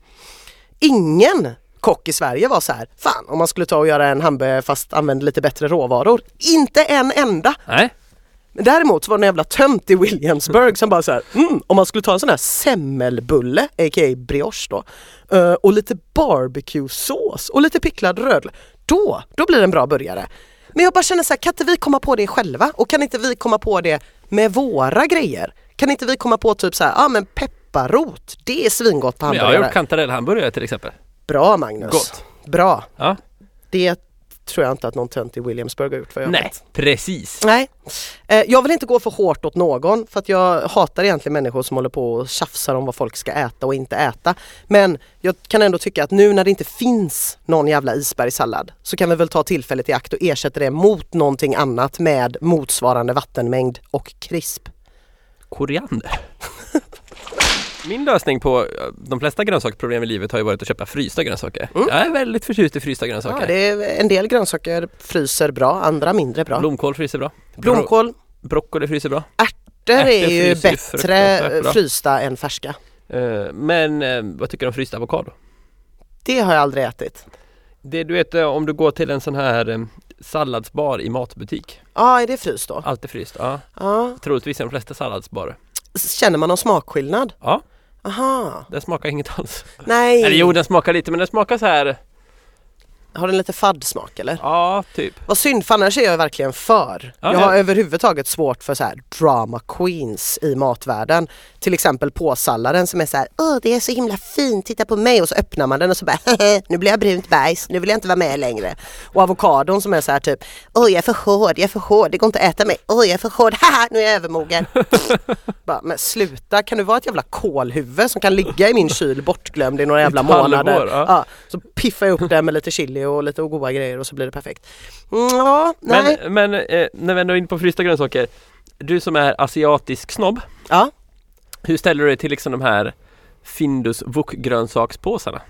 Ingen kock i Sverige var så här, fan om man skulle ta och göra en hamburgare fast använda lite bättre råvaror. Inte en enda! Nej, Men däremot så var det en jävla tönt i Williamsburg som bara så här, mm, om man skulle ta en sån här semmelbulle, a.k.a. brioche då, eh, och lite barbecuesås och lite picklad rödlök, då, då blir det en bra burgare. Men jag bara känner så här, kan inte vi komma på det själva? Och kan inte vi komma på det med våra grejer? Kan inte vi komma på typ så här, ja ah, men pepparrot, det är svingott på men jag har hamburgare. gjort kantarellhamburgare till exempel. Bra Magnus! Gott. Bra! Ja. Det tror jag inte att någon tönt i Williamsburg har gjort vad jag Nej, vet. precis. Nej, eh, jag vill inte gå för hårt åt någon för att jag hatar egentligen människor som håller på och tjafsar om vad folk ska äta och inte äta. Men jag kan ändå tycka att nu när det inte finns någon jävla isbergssallad så kan vi väl ta tillfället i akt och ersätta det mot någonting annat med motsvarande vattenmängd och krisp. Koriander. Min lösning på eh, de flesta grönsaksproblem i livet har ju varit att köpa frysta grönsaker. Mm. Jag är väldigt förtjust i frysta Ja, grönsaker. det är en del grönsaker fryser bra, andra mindre bra. Blomkål fryser bra. Bro- Blomkål, broccoli fryser bra. ärtor är Ärtor ju bättre frysta än färska. Eh, Men eh, vad tycker du om fryst avokado? Det har jag aldrig ätit. Det du vet om du går till en sån här salladsbar i matbutik. Ja, är det fryst då? Alltid fryst. Ja. Ja. Troligtvis är de flesta salladsbarer. Känner man någon smakskillnad? Ja, Aha. den smakar inget alls. Nej. Eller jo, den smakar lite men den smakar så här. Har den lite fadd smak eller? Ja, typ. Vad synd för annars är jag verkligen för. Ja, jag har ja. överhuvudtaget svårt för så här drama queens i matvärlden. Till exempel påsalladen som är så här, åh det är så himla fint, titta på mig och så öppnar man den och så bara, "Hehe, nu blir jag brunt bajs, nu vill jag inte vara med längre. Och avokadon som är så här typ, åh jag är för hård, jag är för hård, det går inte att äta mig, åh jag är för hård, haha nu är jag övermogen. bara, men sluta, kan du vara ett jävla kolhuvud som kan ligga i min kyl bortglömd i några jävla Ett halvår, månader? ja. Ja, så piffar jag upp det med lite chili och lite goda grejer och så blir det perfekt. Ja, nej. Men, men eh, när vi ändå är inne på frysta grönsaker. Du som är asiatisk snobb. Ja. Hur ställer du dig till liksom de här Findus wok-grönsakspåsarna?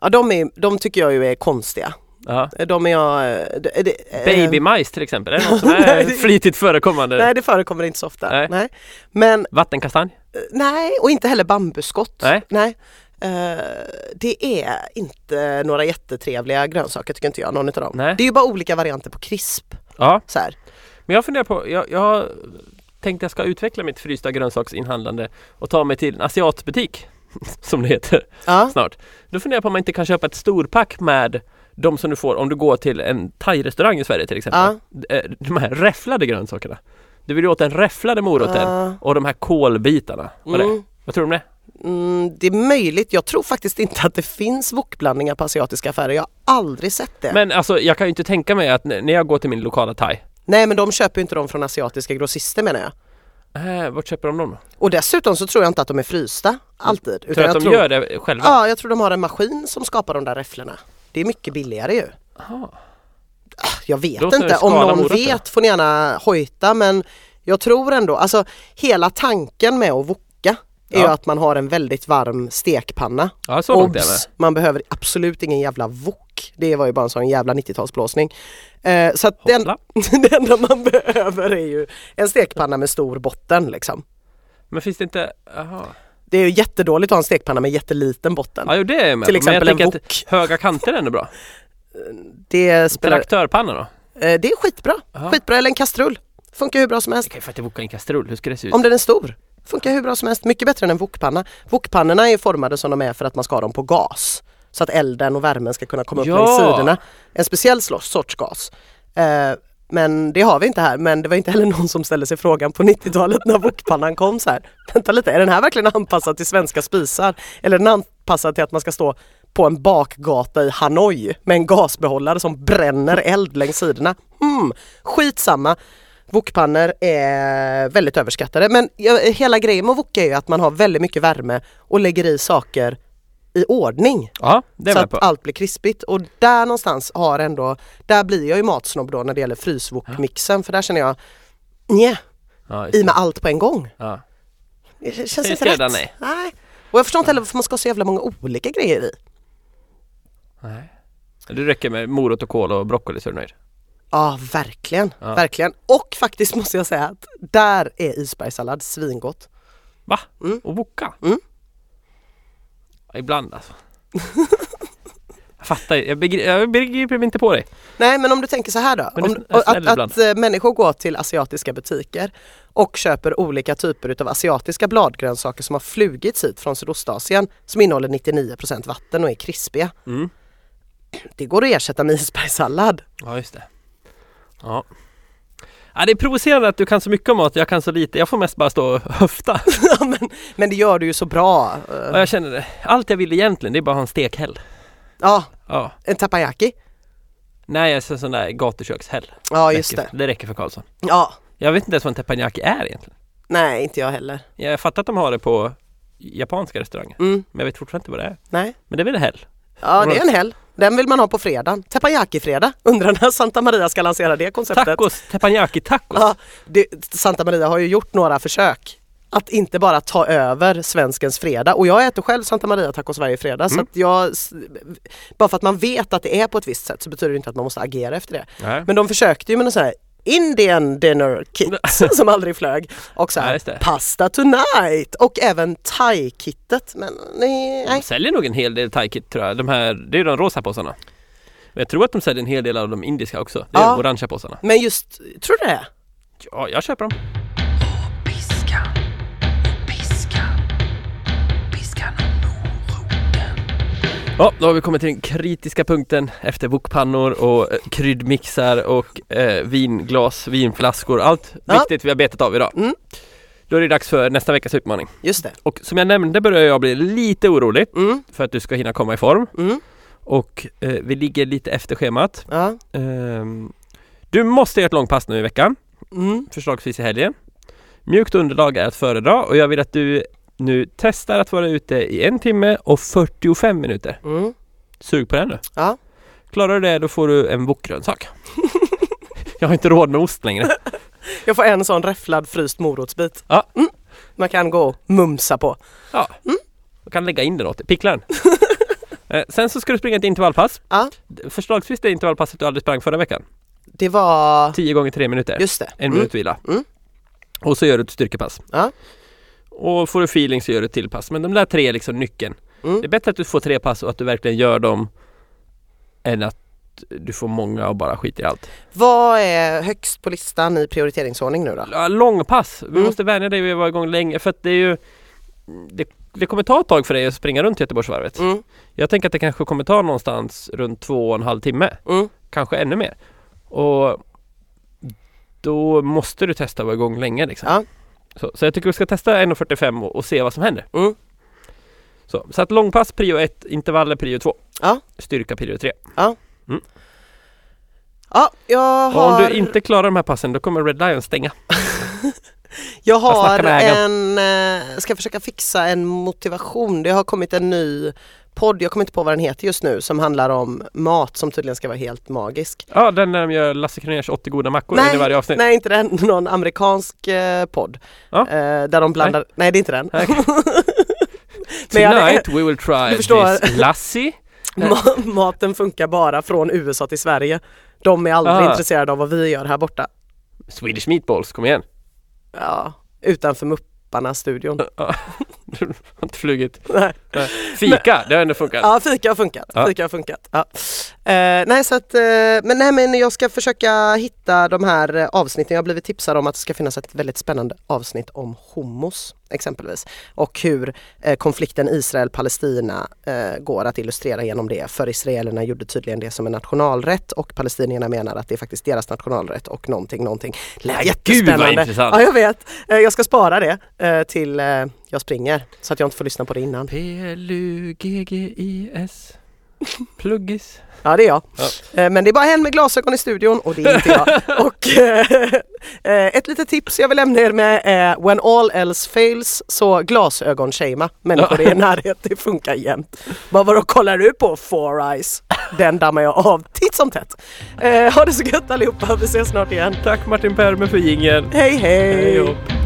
Ja de, är, de tycker jag ju är konstiga. Ja. De är jag... Det, det, eh, Babymajs till exempel, är det något som Nej, är flitigt förekommande? Nej det förekommer inte så ofta. Nej. Men Vattenkastanj? eh, nej och inte heller bambuskott. Nej. Eh, det är inte några jättetrevliga grönsaker tycker inte jag, någon utav dem. Nej. Det är ju bara olika varianter på krisp. Ja, Så här. men jag funderar på, jag, jag har tänkt att jag ska utveckla mitt frysta grönsaksinhandlande och ta mig till en asiatbutik, som det heter, Ja. snart. Då funderar jag på om man inte kan köpa ett storpack med de som du får om du går till en thai-restaurang i Sverige till exempel. Eh, De här räfflade grönsakerna. Du vill ju åt den räfflade moroten Ja. och de här kolbitarna. Vad? Mm. Vad tror du om det? Mm, det är möjligt. Jag tror faktiskt inte att det finns wokblandningar på asiatiska affärer. Jag har aldrig sett det. Men alltså jag kan ju inte tänka mig att när jag går till min lokala thai, Nej men de köper ju inte dem från asiatiska grossister menar jag. äh, vart köper de dem då? Och dessutom så tror jag inte att de är frysta alltid. Tror du att de gör det själva? Ja, jag tror de har en maskin som skapar de där räfflorna. Det är mycket billigare ju. Aha. Jag vet ska inte, om någon vet får ni gärna hojta men jag tror ändå, alltså hela tanken med att är Ja. ju att man har en väldigt varm stekpanna. Ja, så långt. Obs! Man behöver absolut ingen jävla wok. Det var ju bara en sån jävla 90-talsblåsning. Eh, så att Hoppla. det enda man behöver är ju en stekpanna med stor botten liksom. Men finns det inte, aha. Det är ju jättedåligt att ha en stekpanna med jätteliten botten. Ja, jo, det är jag med Till på. Men exempel jag en wok. höga kanter är ändå bra. Det spelar, Traktörpanna då? eh, det är skitbra. Aha. Skitbra, eller en kastrull. Funkar hur bra som helst. Jag kan ju faktiskt woka i en kastrull, hur ska det se ut? Om den är stor. Funkar hur bra som helst. Mycket bättre än en wokpanna. Wokpannorna är formade som de är för att man ska ha dem på gas. Så att elden och värmen ska kunna komma upp Ja. längs sidorna. En speciell sorts gas. Eh, men det har vi inte här. Men det var inte heller någon som ställde sig frågan på 90-talet när wokpannan kom så här. Vänta lite, är den här verkligen anpassad till svenska spisar? Eller är den anpassad till att man ska stå på en bakgata i Hanoi med en gasbehållare som bränner eld längs sidorna? Hmm, skitsamma. Wokpannor är väldigt överskattade men ja, hela grejen med woka är ju att man har väldigt mycket värme och lägger i saker i ordning Ja, det är så att på. allt blir krispigt och där någonstans har ändå, där blir jag ju matsnobb då när det gäller fryswokmixen för där känner jag Nja, Ja, i med allt på en gång. Ja. Det känns inte rätt. nej? nej. Och jag förstår inte heller varför man ska ha så jävla många olika grejer i. Nej. Det räcker med morot och kål och broccoli så är du nöjd. Ja, verkligen. Ja. Verkligen. Och faktiskt måste jag säga att där är isbergssallad svingott. Va? Mm. Och woka? Mm. Ibland alltså. jag fattar jag jag begriper inte på dig. Nej men om du tänker så här då. Om, att, ibland. att eh, människor går till asiatiska butiker och köper olika typer utav asiatiska bladgrönsaker som har flugits hit från Sydostasien som innehåller 99% vatten och är krispiga. Mm. Det går att ersätta med isbergssallad. Ja, just det. Ja. ja. Det är provocerande att du kan så mycket om mat, jag kan så lite. Jag får mest bara stå och höfta. Ja, men, men det gör du ju så bra. Ja, Eh, jag känner det. Allt jag vill egentligen, det är bara att ha en stekhäll. Ja, Ja. en tapayaki. Nej, jag ser sån där gatukökshäll. Ja just räcker, det. Det räcker för Karlsson. Ja, Jag vet inte ens vad en teppanyaki är egentligen. nej inte jag heller. Jag fattar att de har det på japanska restauranger. Mm, Men jag vet fortfarande inte vad det är. nej. Men det är väl häll? Ja det är en helg. Den vill man ha på fredagen. Teppanyaki-fredag. Undrar när Santa Maria ska lansera det konceptet. Tacos, teppanyaki-tacos. Ja, det, Santa Maria har ju gjort några försök att inte bara ta över svenskens fredag och jag äter själv Santa Maria tacos varje fredag så Mm. att jag bara för att man vet att det är på ett visst sätt så betyder det inte att man måste agera efter det. Nej. Men de försökte ju med en sån här Indian dinner kit som aldrig flög och så Ja, här, det. pasta tonight och även thai-kittet men nej, De säljer nog en hel del thai-kit tror jag. De här, det är de rosa påsarna. Men jag tror att de säljer en hel del av de indiska också. Det är Ja. de orangea påsarna. Men just, tror du det? Ja, jag köper dem. Ja, då har vi kommit till den kritiska punkten efter wokpannor och eh, kryddmixar och eh, vinglas, vinflaskor, allt Ja. viktigt vi har betat av idag. Mm. Då är det dags för nästa veckas utmaning. Just det. Och som jag nämnde börjar jag bli lite orolig Mm, för att du ska hinna komma i form mm, och eh, vi ligger lite efter schemat. ja, Ehm, du måste göra ett långpass nu i veckan, mm, förslagsvis i helgen. Mjukt underlag är att föredra och jag vill att du nu testar att vara ute i en timme och 45 minuter. mm, Sug på den nu. ja. Klarar du det då får du en wokgrönsak. jag har inte råd med ost längre. Jag får en sån räfflad fryst morotsbit. Ja. Mm. Man kan gå och mumsa på. Ja, du kan lägga in den åt dig. Pickla den. Eh, Sen så ska du springa ett intervallpass. Ja. Förslagsvis det intervallpasset du aldrig sprang förra veckan. Det var, 10 gånger 3 minuter. just det. En Mm, minut vila. Mm. Och så gör du ett styrkepass. Ja. Och får du feeling så gör du ett till pass. Men de där tre är liksom nyckeln. Mm. Det är bättre att du får tre pass och att du verkligen gör dem än att du får många och bara skiter i allt. Vad är högst på listan i prioriteringsordning nu då? Långpass. Vi Mm. måste vänja dig vid att vara igång länge för att det är ju det, det kommer ta ett tag för dig att springa runt Göteborgsvarvet. Mm, Jag tänker att det kanske kommer ta någonstans runt två och en halv timme. mm, Kanske ännu mer. Och då måste du testa att vara igång länge liksom. Ja. Så, så jag tycker vi ska testa 1.45 och, och se vad som händer. mm. Så, så att långpass prio 1, intervaller prio 2. Ja. Styrka prio 3. Ja, jag Och om har, du inte klarar de här passen då kommer Red Lion stänga. jag har ägaren. en, eh, ska försöka fixa en motivation. Det har kommit en ny podd, jag kommer inte på vad den heter just nu, som handlar om mat som tydligen ska vara helt magisk. Ja, den där de gör Lasse Kronérs 80 goda mackor en i varje avsnitt. nej inte den, någon amerikansk eh, podd. Ja. Eh, där de blandar, nej. det är inte den. Nej. Hade- Tonight we will try this Lassie. Ma- maten funkar bara från USA till Sverige. De är aldrig Ah. intresserade av vad vi gör här borta. Swedish meatballs, kom igen. Ja, utanför Mupparna-studion. Har inte flugit. Nej. Nej. Fika, det har ändå funkat. Ja, fika har funkat. Ja. Fika har funkat. Ja. Eh, nej, så att, eh, men, nej, men jag ska försöka hitta de här eh, avsnitten. Jag har blivit tipsad om att det ska finnas ett väldigt spännande avsnitt om homos exempelvis. Och hur eh, konflikten Israel-Palestina eh, går att illustrera genom det. För israelerna gjorde tydligen det som en nationalrätt och palestinierna menar att det är faktiskt deras nationalrätt och någonting, någonting. Lät Nej, jättespännande. gud vad intressant. Ja, jag vet. Eh, jag ska spara det eh, till eh, jag springer så att jag inte får lyssna på det innan. P-L-U-G-G-I-S Pluggis. Ja det är jag. Ja. Eh, Men det är bara en med glasögon i studion och det är inte jag. och eh, eh, ett litet tips jag vill lämna er med är When all else fails så glasögon-shamea människor i er närhet. Det funkar jämt. Bara vadå kollar du på Four Eyes? Den dammar jag av titt som tätt. Ha det så gött allihopa, vi ses snart igen. Tack Martin Perme för jingeln. Hej hej! Hej.